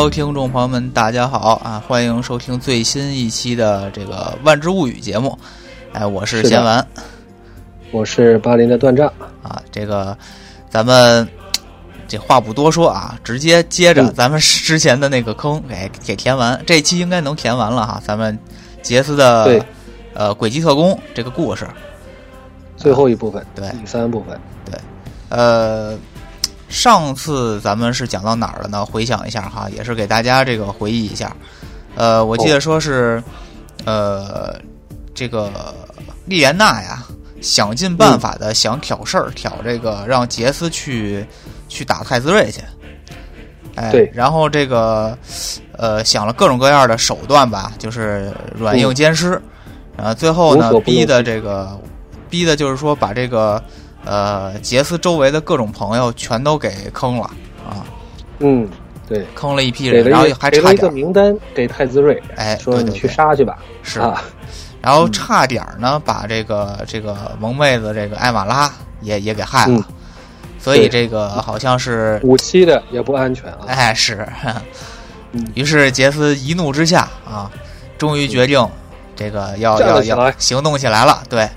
Hello，听众朋友们，大家好啊！欢迎收听最新一期的这个《万之物语》节目。哎，我是贤丸，我是巴林的断杖啊。这个咱们这话不多说啊，直接接着咱们之前的那个坑给给填完。这期应该能填完了哈。咱们杰斯的呃轨迹特工这个故事最后一部分，对第三部分，对呃。上次咱们是讲到哪儿了呢？回想一下哈，也是给大家这个回忆一下。呃，我记得说是，呃，这个莉莲娜呀，想尽办法的想挑事儿，挑这个让杰斯去去打太子睿去。哎，对。然后这个呃，想了各种各样的手段吧，就是软硬兼施。然后最后呢，逼的这个，逼的就是说把这个。呃，杰斯周围的各种朋友全都给坑了啊！嗯，对，坑了一批人，然后还差一个名单给太子睿，哎，说你去杀去吧，是啊。然后差点呢，把这个这个萌妹子这个艾玛拉也也给害了，所以这个好像是五七的也不安全啊！哎，是。于是杰斯一怒之下啊，终于决定这个要要要行动起来了，对。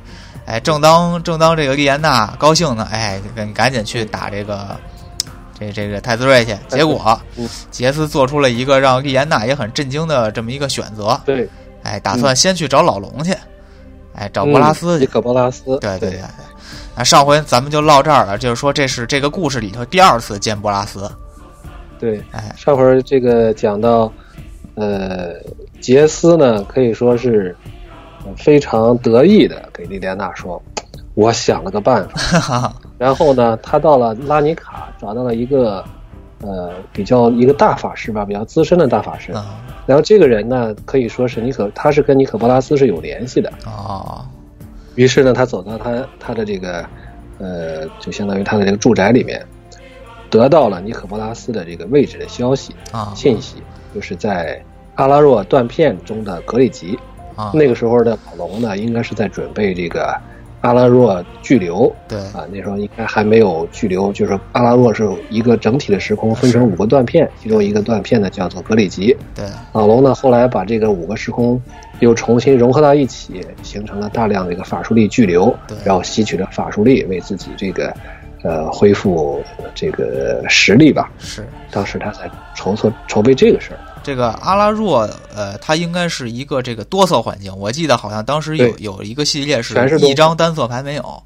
哎，正当正当这个丽安娜高兴呢，哎，赶赶紧去打这个这这个太子睿去。结果杰斯做出了一个让丽安娜也很震惊的这么一个选择。对，哎，打算先去找老龙去，哎，找波拉斯去。可波拉斯。对对对。那上回咱们就唠这儿了，就是说这是这个故事里头第二次见波拉斯。对，哎，上回这个讲到，呃，杰斯呢可以说是。非常得意的给莉莲娜说：“我想了个办法。”然后呢，他到了拉尼卡，找到了一个呃比较一个大法师吧，比较资深的大法师。然后这个人呢，可以说是尼可，他是跟尼可波拉斯是有联系的。哦。于是呢，他走到他他的这个呃，就相当于他的这个住宅里面，得到了尼可波拉斯的这个位置的消息啊信息，就是在阿拉若断片中的格里吉。啊，那个时候的老龙呢，应该是在准备这个阿拉若巨流。对啊，那时候应该还没有巨流，就是阿拉若是一个整体的时空分成五个断片，其中一个断片呢叫做格里吉。对，老龙呢后来把这个五个时空又重新融合到一起，形成了大量的一个法术力巨流，然后吸取了法术力，为自己这个呃恢复这个实力吧。是，当时他在筹措筹备这个事儿。这个阿拉若，呃，它应该是一个这个多色环境。我记得好像当时有有一个系列是一张单色牌没有。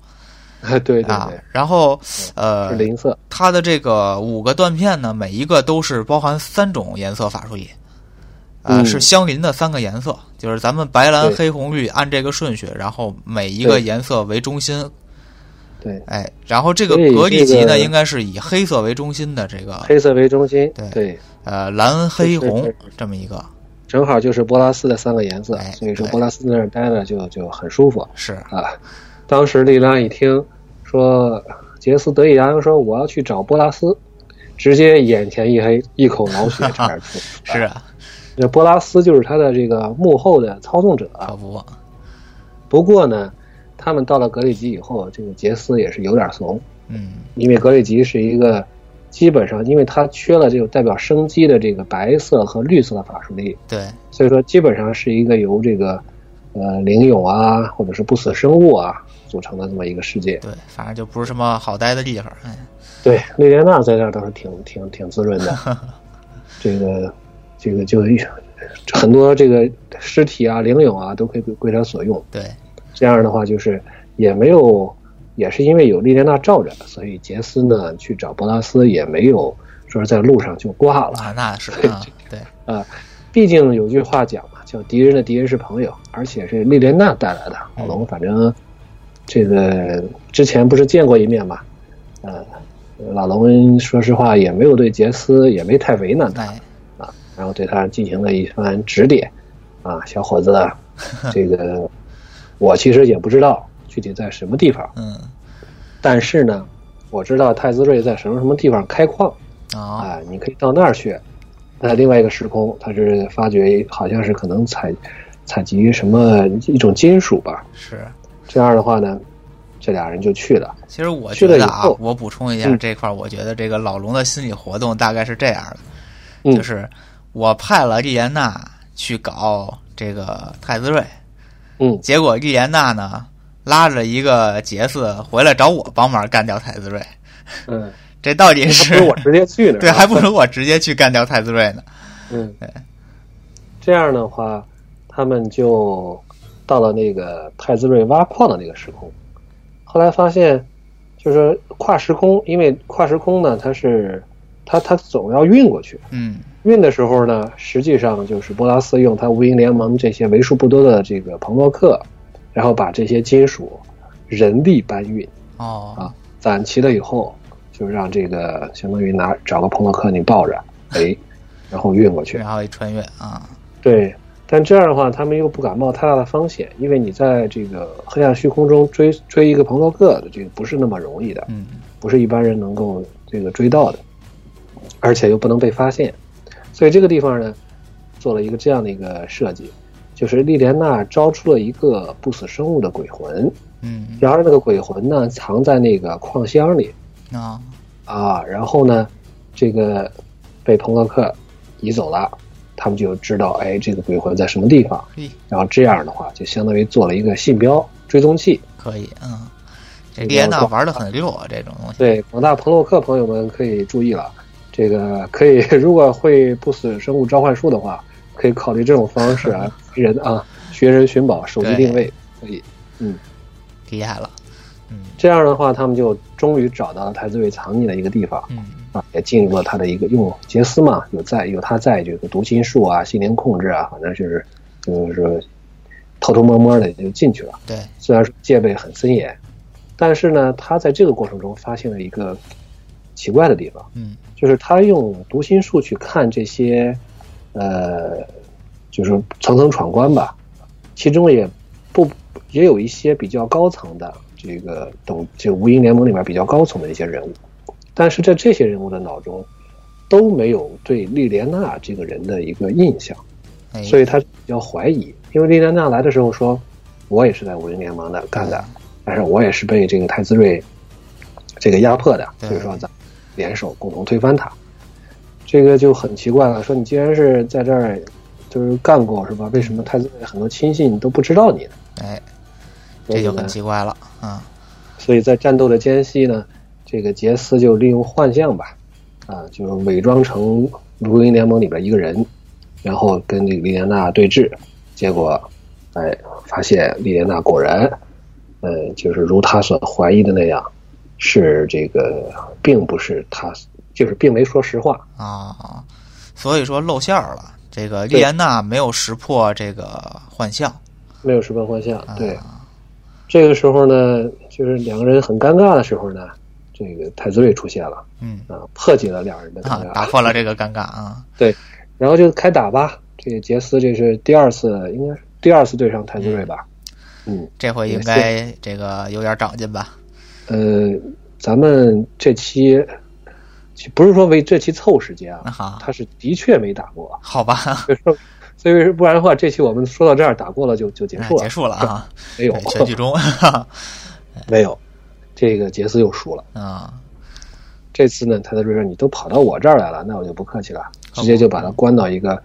对啊，然后呃，零色。它的这个五个断片呢，每一个都是包含三种颜色法术力，啊，是相邻的三个颜色，就是咱们白蓝黑红绿按这个顺序，然后每一个颜色为中心。对，哎，然后这个格里吉呢，应该是以黑色为中心的这个。黑色为中心。对对。呃，蓝黑红这么一个，正好就是波拉斯的三个颜色，所以说波拉斯在那儿待着就就很舒服。是啊，当时莉拉一听说杰斯得意洋洋说我要去找波拉斯，直接眼前一黑，一口老血差点吐。是啊，这波拉斯就是他的这个幕后的操纵者。可不，不过呢，他们到了格里吉以后，这个杰斯也是有点怂。嗯，因为格里吉是一个。基本上，因为它缺了这个代表生机的这个白色和绿色的法术力，对，所以说基本上是一个由这个呃灵勇啊，或者是不死生物啊组成的这么一个世界。对，反正就不是什么好待的地方。哎，对，莉莲娜在那儿倒是挺挺挺滋润的。这个这个就很多这个尸体啊、灵勇啊都可以归他所用。对，这样的话就是也没有。也是因为有莉莲娜罩着，所以杰斯呢去找博拉斯也没有说是在路上就挂了。啊，那是啊，对啊，毕竟有句话讲嘛，叫敌人的敌人是朋友，而且是莉莲娜带来的。老龙反正这个之前不是见过一面嘛，呃，老龙说实话也没有对杰斯也没太为难他啊，然后对他进行了一番指点啊，小伙子，这个我其实也不知道。具体在什么地方？嗯，但是呢，我知道太子睿在什么什么地方开矿啊，你可以到那儿去。在另外一个时空，他是发掘，好像是可能采采集什么一种金属吧。是这样的话呢，这俩人就去了。其实我觉得啊，我补充一下这块儿，我觉得这个老龙的心理活动大概是这样的：嗯就是我派了丽莲娜去搞这个太子睿，嗯结果丽莲娜呢拉着一个杰斯回来找我帮忙干掉太子睿，嗯，这到底还是不如我直接去呢，对，还不如我直接去干掉太子睿呢。嗯，这样的话，他们就到了那个太子睿挖矿的那个时空。后来发现，就是跨时空，因为跨时空呢，它是它它总要运过去。嗯运的时候呢，实际上就是波拉斯用他无垠联盟这些为数不多的这个朋洛克，然后把这些金属人力搬运。哦。啊，攒齐了以后，就让这个相当于拿找个朋洛克你抱着，哎，然后运过去。然后一穿越啊，对，但这样的话，他们又不敢冒太大的风险，因为你在这个黑暗虚空中追追一个朋洛克的，这个不是那么容易的，嗯。不是一般人能够这个追到的，而且又不能被发现，所以这个地方呢，做了一个这样的一个设计，就是莉莲娜招出了一个不死生物的鬼魂，嗯然而那个鬼魂呢藏在那个矿箱里啊啊，然后呢，这个被彭洛克移走了，他们就知道，哎，这个鬼魂在什么地方。嘿，然后这样的话，就相当于做了一个信标追踪器。可以嗯，这莉莲娜玩的很溜啊，这种东西。对广大彭洛克朋友们可以注意了，这个可以 如果会不死生物召唤术的话，可以考虑这种方式啊，人啊，学人寻宝，手机定位可以嗯。厉害了，嗯。这样的话，他们就终于找到了太子睿藏匿的一个地方嗯。啊，也进入了他的一个用杰斯嘛，有在有他在这个读心术啊、心灵控制啊，反正就是就是说偷偷摸摸的就进去了。对，虽然说戒备很森严，但是呢，他在这个过程中发现了一个奇怪的地方，嗯。就是他用读心术去看这些，呃，就是层层闯关吧，其中也不也有一些比较高层的这个等就无垠联盟里面比较高层的一些人物，但是在这些人物的脑中都没有对莉莲娜这个人的一个印象。哎，所以他比较怀疑，因为莉莲娜来的时候说，我也是在五营联盟的干的，但是我也是被这个太子睿这个压迫的，所以说咱联手共同推翻他。这个就很奇怪了，说你既然是在这儿就是干过是吧？为什么太子睿很多亲信都不知道你呢？哎，这就很奇怪了啊。所以在战斗的间隙呢，这个杰斯就利用幻象吧，啊，就是伪装成卢林联盟里边一个人，然后跟这个莉莲娜对峙，结果，哎，发现莉莲娜果然，呃，就是如他所怀疑的那样，是这个，并不是他，就是并没说实话。啊，所以说露馅儿了。这个莉安娜没有识破这个幻象，没有识破幻象，啊、对。这个时候呢，就是两个人很尴尬的时候呢，这个太子睿出现了，嗯啊，破解了两人的尴啊尬，，打破了这个尴尬啊。对，然后就开打吧。这个杰斯这是第二次，应该是第二次对上太子睿吧？嗯，这回应该这个有点长进吧？呃，咱们这期其不是说为这期凑时间啊，他是的确没打过，好吧。就是说所以不然的话，这期我们说到这儿打过了就就结束了，哎结束了啊。没有全剧终 没有，这个杰斯又输了。啊。这次呢，他的瑞瑞：“你都跑到我这儿来了，那我就不客气了，直接就把他关到一个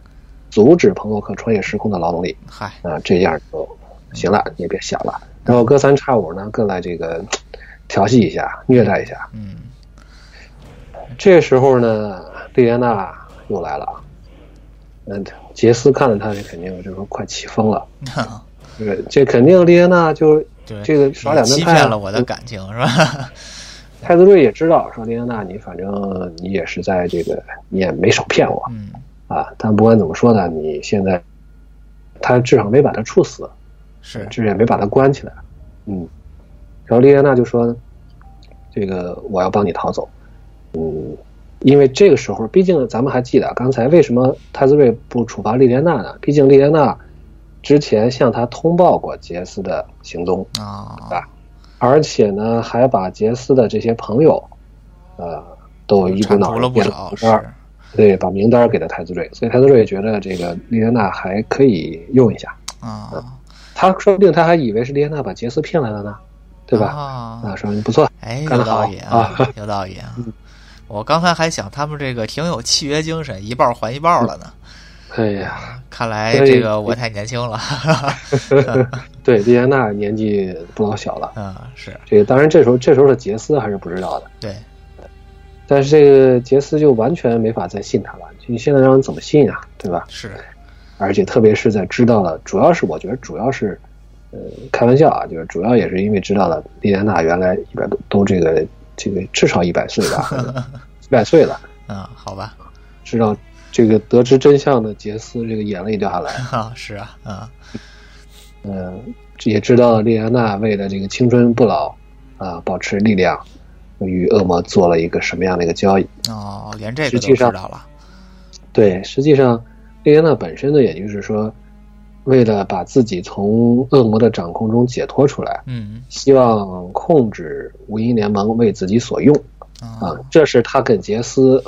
阻止彭洛克穿越时空的牢笼里。嗨，啊，这样就行了，你也别想了。然后隔三差五呢，更来这个调戏一下、虐待一下。嗯这时候呢，莉安娜又来了。嗯，杰斯看了他，就肯定就说快气疯了。这 个这肯定莉安娜就这个耍两顿派啊欺骗了我的感情是吧？太子睿也知道，说莉安娜你反正你也是在这个你也没少骗我嗯啊。但不管怎么说呢，你现在他至少没把他处死，是至少也没把他关起来。嗯，然后莉安娜就说：“这个我要帮你逃走。”嗯，因为这个时候，毕竟咱们还记得刚才为什么太子瑞不处罚莉莲娜呢？毕竟莉莲娜之前向他通报过杰斯的行踪，啊吧而且呢，还把杰斯的这些朋友，呃，都一股脑儿编了少名单对，把名单给了太子瑞，所以太子瑞觉得这个莉莲娜还可以用一下。啊他说不定他还以为是莉莲娜把杰斯骗来了呢，对吧？啊啊，说你不错，哎，有道理啊 有道理啊。我刚才还想他们这个挺有契约精神，一半还一半了呢。哎呀，看来这个我太年轻了。对，莉安娜年纪不老小了。嗯，是这个，当然这时候这时候的杰斯还是不知道的。对，但是这个杰斯就完全没法再信他了。你现在让人怎么信啊？对吧？是，而且特别是在知道了，主要是我觉得主要是，呃，开玩笑啊，就是主要也是因为知道了莉安娜原来一百多都这个这个至少一百岁吧，一百岁了。嗯，好吧，知道。这个得知真相的杰斯，这个眼泪掉下来 啊！是啊，啊，嗯，也知道莉安娜为了这个青春不老啊，保持力量，与恶魔做了一个什么样的一个交易？哦，连这个都知道了。对，实际上，莉安娜本身呢，也就是说，为了把自己从恶魔的掌控中解脱出来，嗯，希望控制无垠联盟为自己所用。啊，这是他跟杰斯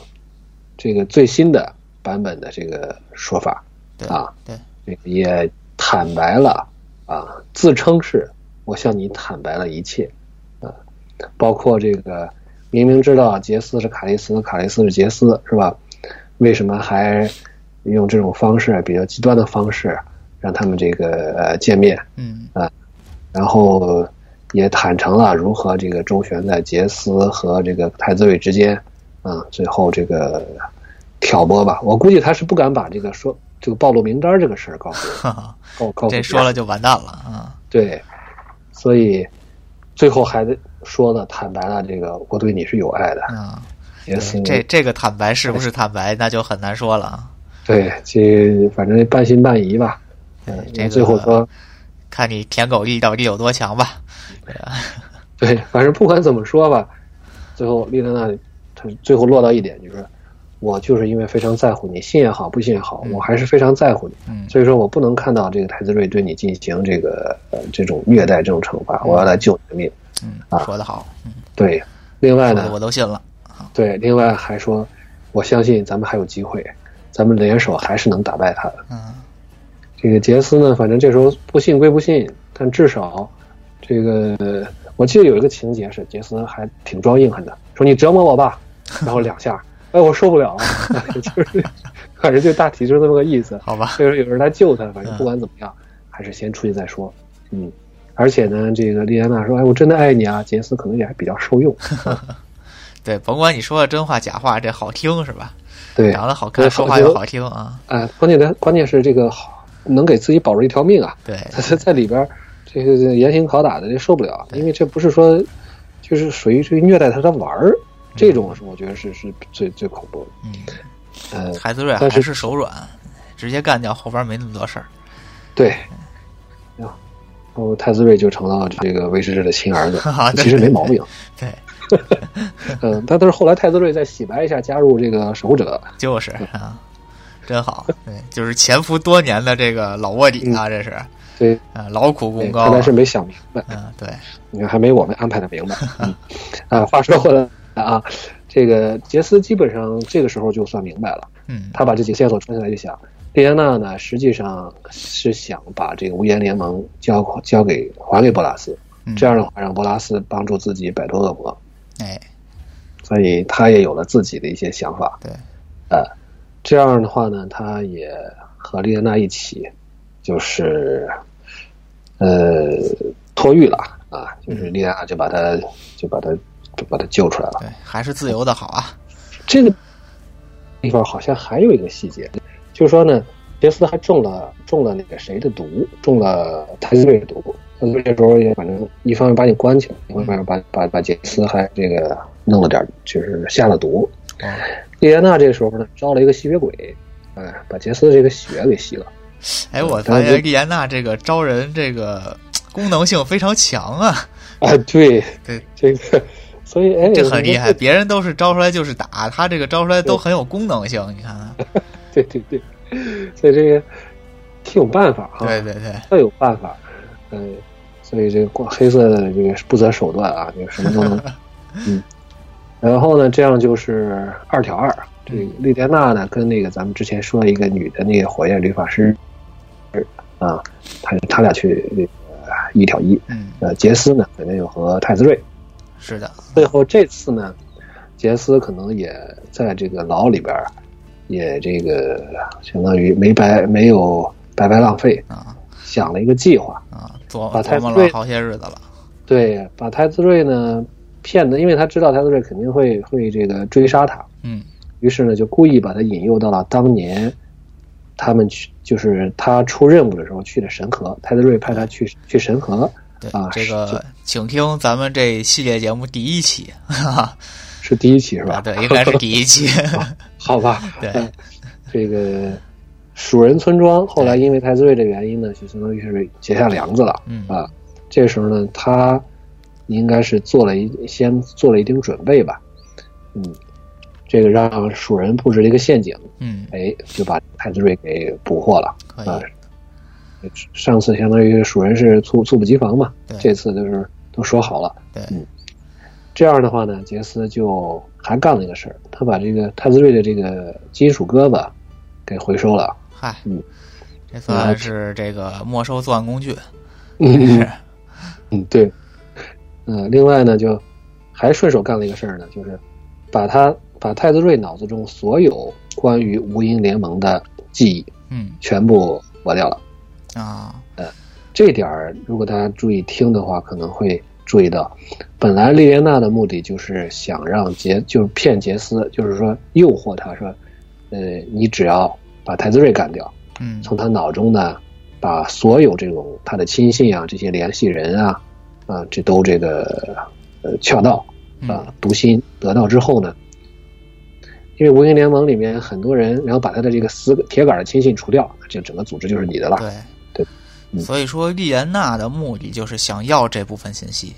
这个最新的。版本的这个说法，啊，对，这个也坦白了啊，自称是我向你坦白了一切，啊，包括这个明明知道杰斯是卡利斯，卡利斯是杰斯，是吧？为什么还用这种方式比较极端的方式让他们这个呃见面？嗯啊，然后也坦诚了如何这个周旋在杰斯和这个太子瑞之间，啊，最后这个。挑拨吧，我估计他是不敢把这个说这个暴露名单这个事儿告诉 告告诉这说了就完蛋了啊！对，所以最后还得说了坦白了，这个我对你是有爱的啊。这这个坦白是不是坦白，那就很难说了啊。对，这反正半信半疑吧。嗯，这最后说，看你舔狗力到底有多强吧。对，反正不管怎么说吧，最后丽娜娜她最后落到一点就是。我就是因为非常在乎你，信也好，不信也好，我还是非常在乎你。嗯，所以说我不能看到这个太子睿对你进行这个呃这种虐待、这种惩罚，我要来救你的命。嗯，啊，说得好。嗯，对。另外呢，我都信了。对，另外还说，我相信咱们还有机会，咱们联手还是能打败他的。嗯，这个杰斯呢，反正这时候不信归不信，但至少这个我记得有一个情节是杰斯还挺装硬汉的，说你折磨我吧，然后两下。哎，我受不了了，就是，反正就大体就是这么个意思。好吧，就是有人来救他，反正不管怎么样，还是先出去再说。嗯，而且呢，这个莉安娜说：“哎，我真的爱你啊。”杰斯可能也还比较受用。对，甭管你说的真话假话，这好听是吧？对，长得好看，说话又好听啊。哎，关键的关键是这个好，能给自己保住一条命啊。对，在在里边，这个严刑拷打的，这受不了，因为这不是说，就是属于这虐待他的玩儿。这种是我觉得是是最最恐怖的。嗯，呃，太子睿还是手软，直接干掉，后边没那么多事儿。对，然后太子睿就成了这个维持者的亲儿子，其实没毛病。对，嗯，但都是后来太子睿再洗白一下，加入这个守护者。就是啊，真好。对，就是潜伏多年的这个老卧底啊，这是。对，啊，劳苦功高，看来是没想明白。嗯，对，你看还没我们安排的明白。啊，话说回来。啊，这个杰斯基本上这个时候就算明白了。嗯，他把这几个线索串起来，就想，莉安娜呢，实际上是想把这个无言联盟交交给还给波拉斯，这样的话让波拉斯帮助自己摆脱恶魔。哎，所以他也有了自己的一些想法。对，呃，这样的话呢，他也和丽安娜一起，就是呃脱狱了啊，就是丽安娜就把他就把他。就把他救出来了。对，还是自由的好啊。这个地方好像还有一个细节，就是说呢，杰斯还中了中了那个谁的毒，中了太子睿的毒。太子睿这时候也反正一方面把你关起来，一方面把把把杰斯还这个弄了点，就是下了毒。莉莲娜这个时候呢，招了一个吸血鬼，哎，把杰斯这个血给吸了。哎，我发现莉莲娜这个招人这个功能性非常强啊。啊，对对，这个。所以，哎，这很厉害。别人都是招出来就是打，他这个招出来都很有功能性。你看看，对对对，所以这个挺有办法啊。对对对，特有办法。嗯，所以这个光黑色的这个不择手段啊，就什么都能。嗯，然后呢，这样就是二挑二。这个莉莲娜呢，跟那个咱们之前说一个女的那个火焰律法师，啊，他他俩去那个一挑一。嗯。呃，杰斯呢，肯定又和太子睿。是的，最后这次呢，杰斯可能也在这个牢里边，也这个相当于没白没有白白浪费，啊想了一个计划，啊，琢把太琢磨了好些日子了。对，把太子睿呢骗子，因为他知道太子睿肯定会会这个追杀他，嗯于是呢就故意把他引诱到了当年他们去就是他出任务的时候去的神河，太子睿派他去去神河，啊这个请听咱们这系列节目第一期，哈哈，是第一期是吧？啊，对，应该是第一期。好吧，对嗯这个蜀人村庄后来因为太子睿的原因呢，就相当于是结下梁子了嗯啊。这时候呢，他应该是做了一先做了一定准备吧，嗯，这个让蜀人布置了一个陷阱，嗯，哎，就把太子睿给捕获了啊以。。上次相当于蜀人是猝猝不及防嘛，对这次就是都说好了。对，这样的话呢，杰斯就还干了一个事儿，他把这个太子睿的这个金属胳膊给回收了。嗨嗯，这算是这个没收作案工具。嗯是 嗯，对。呃，另外呢，就还顺手干了一个事儿呢，就是把他把太子睿脑子中所有关于无垠联盟的记忆嗯全部抹掉了。啊，呃这点儿，如果大家注意听的话，可能会注意到，本来莉莲娜的目的就是想让杰，就是骗杰斯，就是说诱惑他说，呃，你只要把太子睿干掉，嗯从他脑中呢，把所有这种他的亲信啊、这些联系人啊，啊，这都这个呃撬到啊嗯，读心得到之后呢，因为无垠联盟里面很多人，然后把他的这个死铁杆的亲信除掉，这整个组织就是你的了。对对嗯所以说，莉莲娜的目的就是想要这部分信息，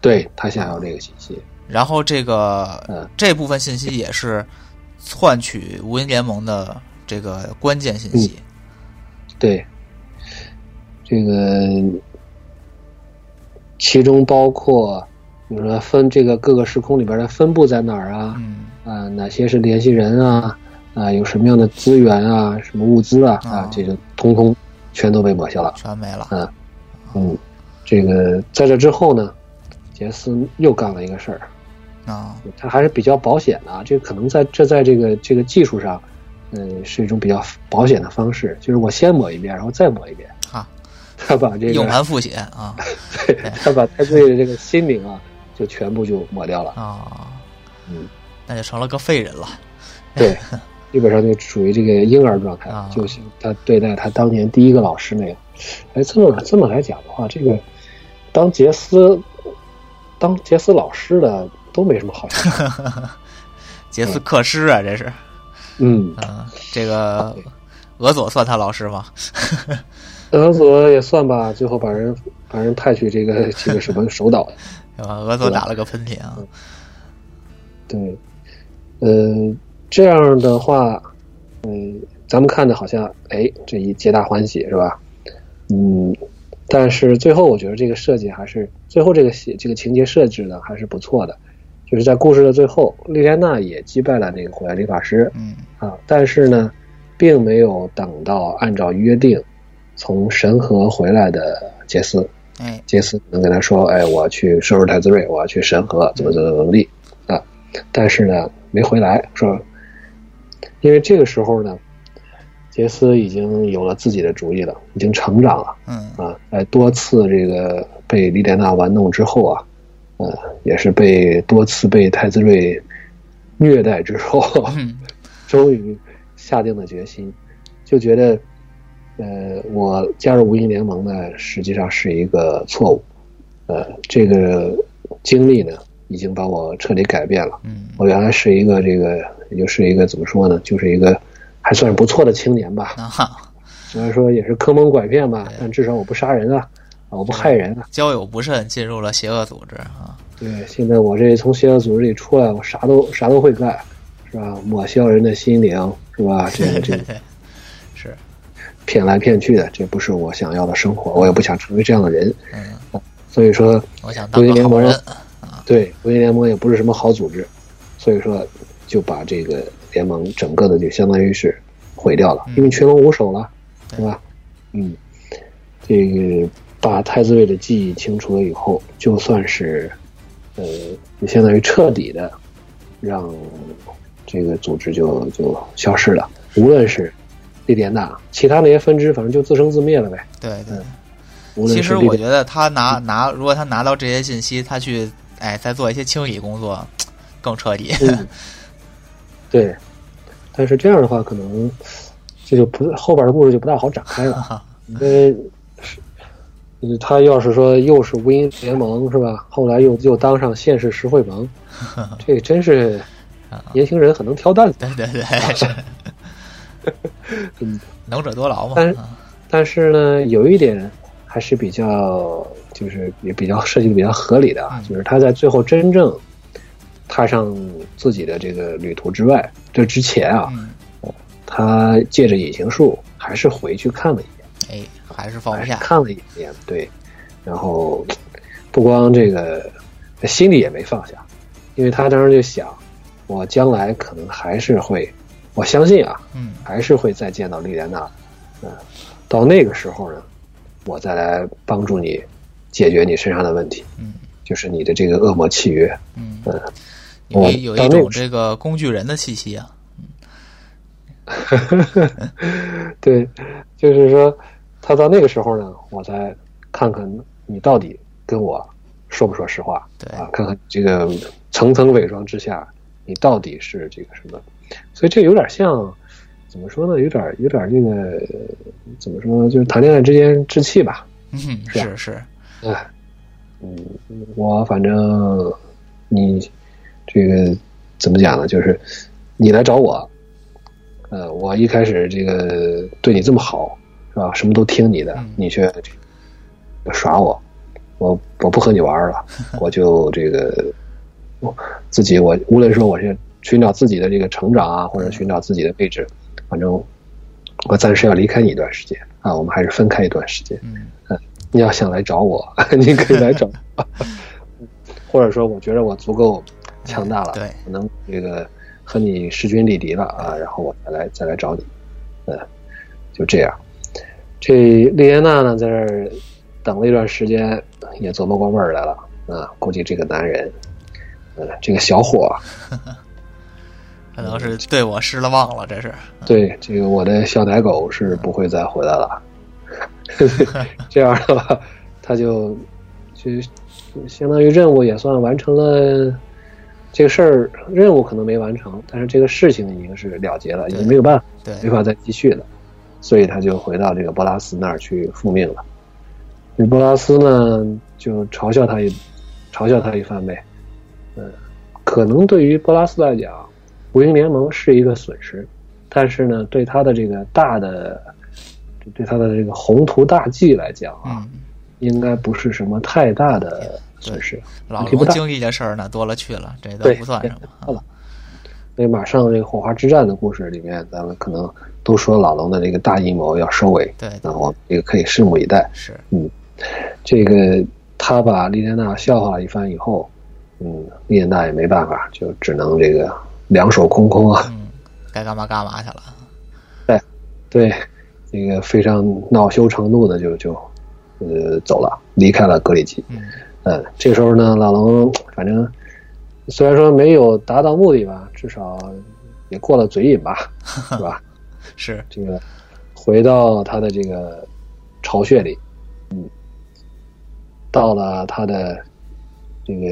对他想要这个信息。然后这个、嗯这部分信息也是换取无垠联盟的这个关键信息。对，这个其中包括，比如说分这个各个时空里边的分布在哪儿啊？嗯啊，哪些是联系人啊？啊，有什么样的资源啊？什么物资啊？啊啊，这个通通全都被抹消了。全没了。嗯嗯，这个在这之后呢，杰斯又干了一个事儿，啊，他还是比较保险的啊。这可能在这在这个这个技术上，嗯，是一种比较保险的方式，就是我先抹一遍，然后再抹一遍。哈，他把这个硬盘复写啊 他把太子睿的这个心灵啊，就全部就抹掉了。啊，嗯，那就成了个废人了。对，基本上就属于这个婴儿状态啊，就像他对待他当年第一个老师那样。哎，这么这么来讲的话，这个当杰斯当杰斯老师的都没什么好。杰斯克师啊，这是。嗯，嗯，这个俄佐算他老师吗？俄佐也算吧，最后把人把人派去这个 这个什么守岛。对吧？俄佐打了个喷嚏啊。对，呃，这样的话，嗯、咱们看着好像，哎，这一皆大欢喜是吧？嗯，但是最后我觉得这个设计还是最后这个写这个情节设置呢还是不错的，就是在故事的最后，莉莲娜也击败了那个火焰理发师嗯啊，但是呢，并没有等到按照约定从神河回来的杰斯，哎，杰斯能跟他说：“哎，我要去收拾太子睿，我要去神河，怎么怎么怎么地。啊？”但是呢，没回来，说，因为这个时候呢，杰斯已经有了自己的主意了，已经成长了。嗯。啊，在多次这个被莉莲娜玩弄之后啊，呃，也是被多次被太子睿虐待之后，嗯。终于下定了决心，就觉得，呃，我加入无印联盟呢，实际上是一个错误，呃，这个经历呢，已经把我彻底改变了。嗯我原来是一个这个，也就是一个怎么说呢，就是一个还算是不错的青年吧，虽然说也是坑蒙拐骗吧，但至少我不杀人啊，啊我不害人啊。交友不慎进入了邪恶组织啊。对，现在我这从邪恶组织里出来，我啥都啥都会干，是吧？抹消人的心灵，是吧？这个这个 骗来骗去的，这不是我想要的生活，我也不想成为这样的人。嗯，所以说，我想当个好人。对国际联盟也不是什么好组织，所以说就把这个联盟整个的就相当于是毁掉了，嗯因为群龙无首了，对是吧？嗯，这个把太子卫的记忆清除了以后，就算是呃，就相当于彻底的让这个组织就就消失了。无论是莉莲娜，其他那些分支，反正就自生自灭了呗。对对。其实我觉得他拿拿，如果他拿到这些信息，他去哎再做一些清理工作，更彻底。嗯，对，但是这样的话，可能这就不后边的故事就不大好展开了，因为他要是说又是无音联盟是吧？后来又又当上县市实惠盟，这个真是年轻人很能挑担子。对对对，是嗯，能者多劳嘛。但但是呢，有一点还是比较，就是也比较设计的比较合理的啊，嗯就是他在最后真正踏上自己的这个旅途之外，这之前啊，嗯，他借着隐形术还是回去看了一眼，哎，还是放不下。看了一眼，对，然后不光这个心里也没放下，因为他当时就想，我将来可能还是会，我相信啊，嗯。还是会再见到莉莲娜，嗯、到那个时候呢，我再来帮助你解决你身上的问题，嗯。就是你的这个恶魔契约，嗯，嗯、有我有一种这个工具人的气息啊。嗯 对，就是说，他到那个时候呢，我再看看你到底跟我说不说实话，对。啊，看看这个层层伪装之下，你到底是这个什么？所以这有点像，怎么说呢？有点有点这个怎么说呢？就是谈恋爱之间置气吧。嗯，是是是，哎，嗯，我反正你这个怎么讲呢？就是你来找我，呃，我一开始这个对你这么好，是吧？什么都听你的，嗯你却耍我，我我不和你玩了，我就这个我自己我无论说我是寻找自己的这个成长啊，或者寻找自己的位置，反正我暂时要离开你一段时间啊，我们还是分开一段时间。嗯你要想来找我，你可以来找我，或者说我觉得我足够强大了，对我能这个和你势均力敌了啊，然后我再来再来找你，嗯，就这样。这丽安娜呢，在这儿等了一段时间，也琢磨过味儿来了啊，估计这个男人，呃，这个小伙，可能是对我失了望了，这是。对这个我的小奶狗是不会再回来了。这样的话，他就就相当于任务也算完成了。这个事儿任务可能没完成，但是这个事情已经是了结了，已经没有办法，对，没法再继续了，所以他就回到这个波拉斯那儿去复命了。这波拉斯呢，就嘲笑他一嘲笑他一番呗。嗯，可能对于波拉斯来讲，无影联盟是一个损失，但是呢，对他的这个大的，对他的这个宏图大计来讲啊，嗯，应该不是什么太大的损失，老问题不经历的事儿呢多了去了，这都不算什么。对了所以马上这个火花之战的故事里面，咱们可能都说老龙的这个大阴谋要收尾，对，那我们这个可以拭目以待。是，嗯这个他把莉莲娜笑话了一番以后，嗯，莉莲娜也没办法，就只能这个两手空空啊。嗯，该干嘛干嘛去了。对，对，那个非常恼羞成怒的就就呃走了，离开了格里吉。嗯嗯，这时候呢，老龙反正虽然说没有达到目的吧，至少也过了嘴瘾吧，是吧？是，这个回到他的这个巢穴里，嗯，到了他的这个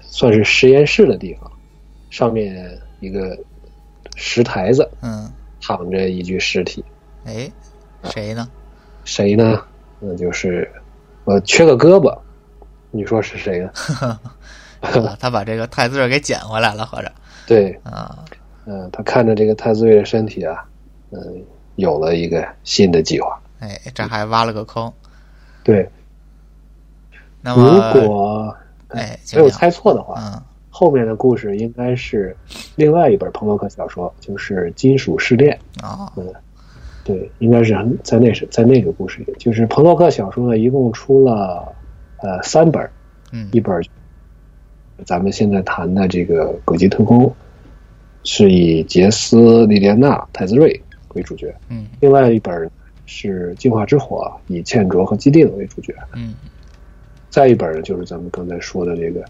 算是实验室的地方，上面一个石台子嗯，躺着一具尸体，哎，谁呢？谁呢？那就是我缺个胳膊，你说是谁呢？啊他把这个太子瑞给捡回来了，合着对，啊，嗯、他看着这个太子瑞的身体啊，嗯、有了一个新的计划。哎，这还挖了个坑。对，那么如，果哎，没有猜错的话，嗯，后面的故事应该是另外一本彭洛克小说，就是《金属试炼》。啊，嗯，对，应该是在那是在那个故事里，就是彭洛克小说呢，一共出了呃三本，嗯。一本咱们现在谈的这个《轨迹特工》，是以杰斯、莉莲娜、泰兹瑞为主角；嗯。另外一本是《进化之火》，以茜卓和基定为主角；嗯。再一本呢，就是咱们刚才说的这个《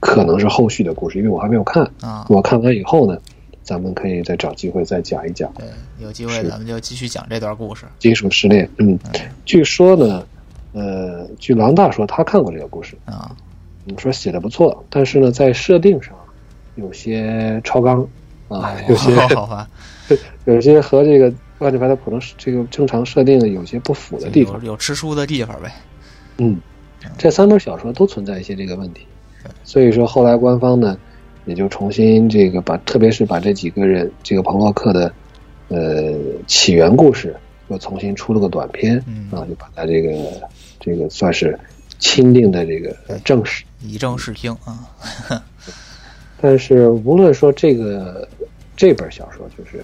可能是后续的故事，因为我还没有看。啊，我看完以后呢，咱们可以再找机会再讲一讲对，有机会咱们就继续讲这段故事。金属失恋。嗯，据说呢，呃，据狼大说他看过这个故事，啊，你，说写的不错，但是呢，在设定上有些超纲啊，有些好吧，有些和这个万智牌的普通这个正常设定有些不符的地方有。有吃书的地方呗。嗯，这三本小说都存在一些这个问题，所以说后来官方呢也就重新这个把，特别是把这几个人这个彭洛克的呃起源故事又重新出了个短片嗯啊，就把它这个这个算是钦定的这个正史。以正视听啊，但是无论说这个这本小说就是《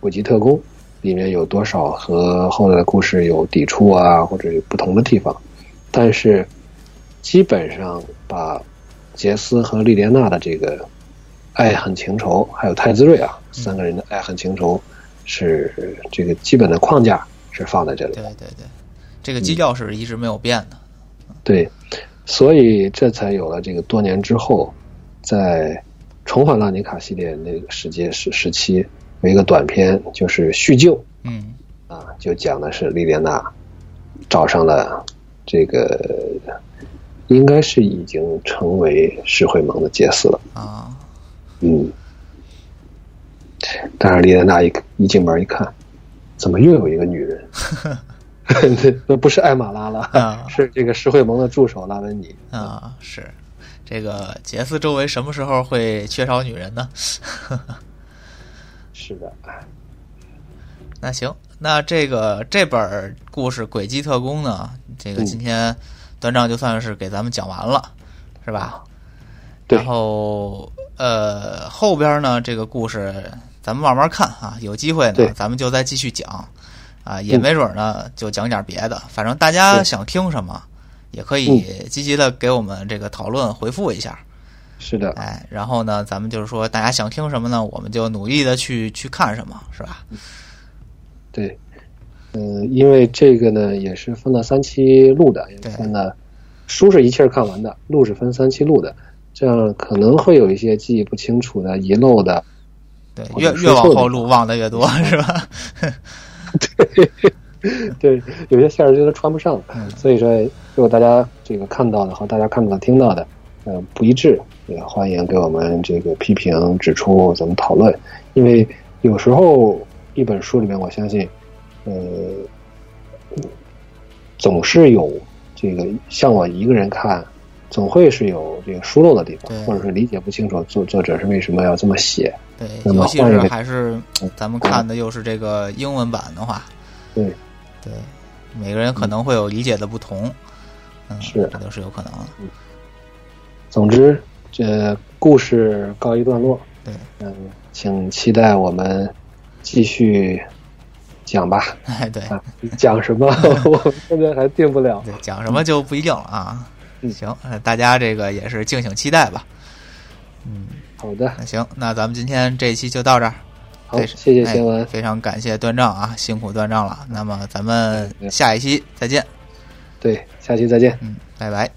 古籍特工》里面有多少和后来的故事有抵触啊，或者有不同的地方，但是基本上把杰斯和莉莲娜的这个爱恨情仇，还有泰兹瑞啊三个人的爱恨情仇，是这个基本的框架是放在这里对。对对，这个基调是一直没有变的。对，所以这才有了这个多年之后，在重返拉尼卡系列那个时间时时期，有一个短片，就是叙旧嗯啊，就讲的是莉莲娜找上了这个，应该是已经成为石会盟的杰斯了。啊，嗯，但是丽莲娜一一进门一看，怎么又有一个女人？那不是艾玛拉了，啊是这个石会盟的助手拉文尼。啊，是这个杰斯周围什么时候会缺少女人呢？是的，那行，那这个这本故事《诡计特工》呢，这个嗯今天端章就算是给咱们讲完了，是吧？对然后呃，后边呢这个故事咱们慢慢看啊，有机会呢咱们就再继续讲啊，也没准呢就讲点别的，反正大家想听什么，也可以积极的给我们这个讨论回复一下。是的，哎，然后呢，咱们就是说，大家想听什么呢？我们就努力的去去看什么，是吧？对，嗯、因为这个呢也是分了三期录的，分了书是一气儿看完的，录是分三期录的，这样可能会有一些记忆不清楚的、遗漏的，对，越越往后录忘的越多，是吧？对，对有些线儿就是穿不上，嗯所以说如果大家这个看到的和大家看到的、听到的，呃，不一致，也欢迎给我们这个批评指出，咱们讨论。因为有时候一本书里面，我相信，呃，总是有这个像我一个人看，总会是有这个疏漏的地方，或者是理解不清楚作作者是为什么要这么写。对，那么尤其是还是咱们看的又是这个英文版的话，对，对，每个人可能会有理解的不同，嗯，是。这都是有可能的。总之，这故事告一段落。对，嗯，请期待我们继续讲吧。哎，对啊，讲什么 我现在还定不了。对，讲什么就不一定了啊。嗯行，呃大家这个也是敬请期待吧。嗯，好的，那行，那咱们今天这一期就到这儿。好，谢谢哎新闻。非常感谢段丈啊，辛苦段丈了。那么咱们嗯下一期再见。对，下期再见。嗯，拜拜。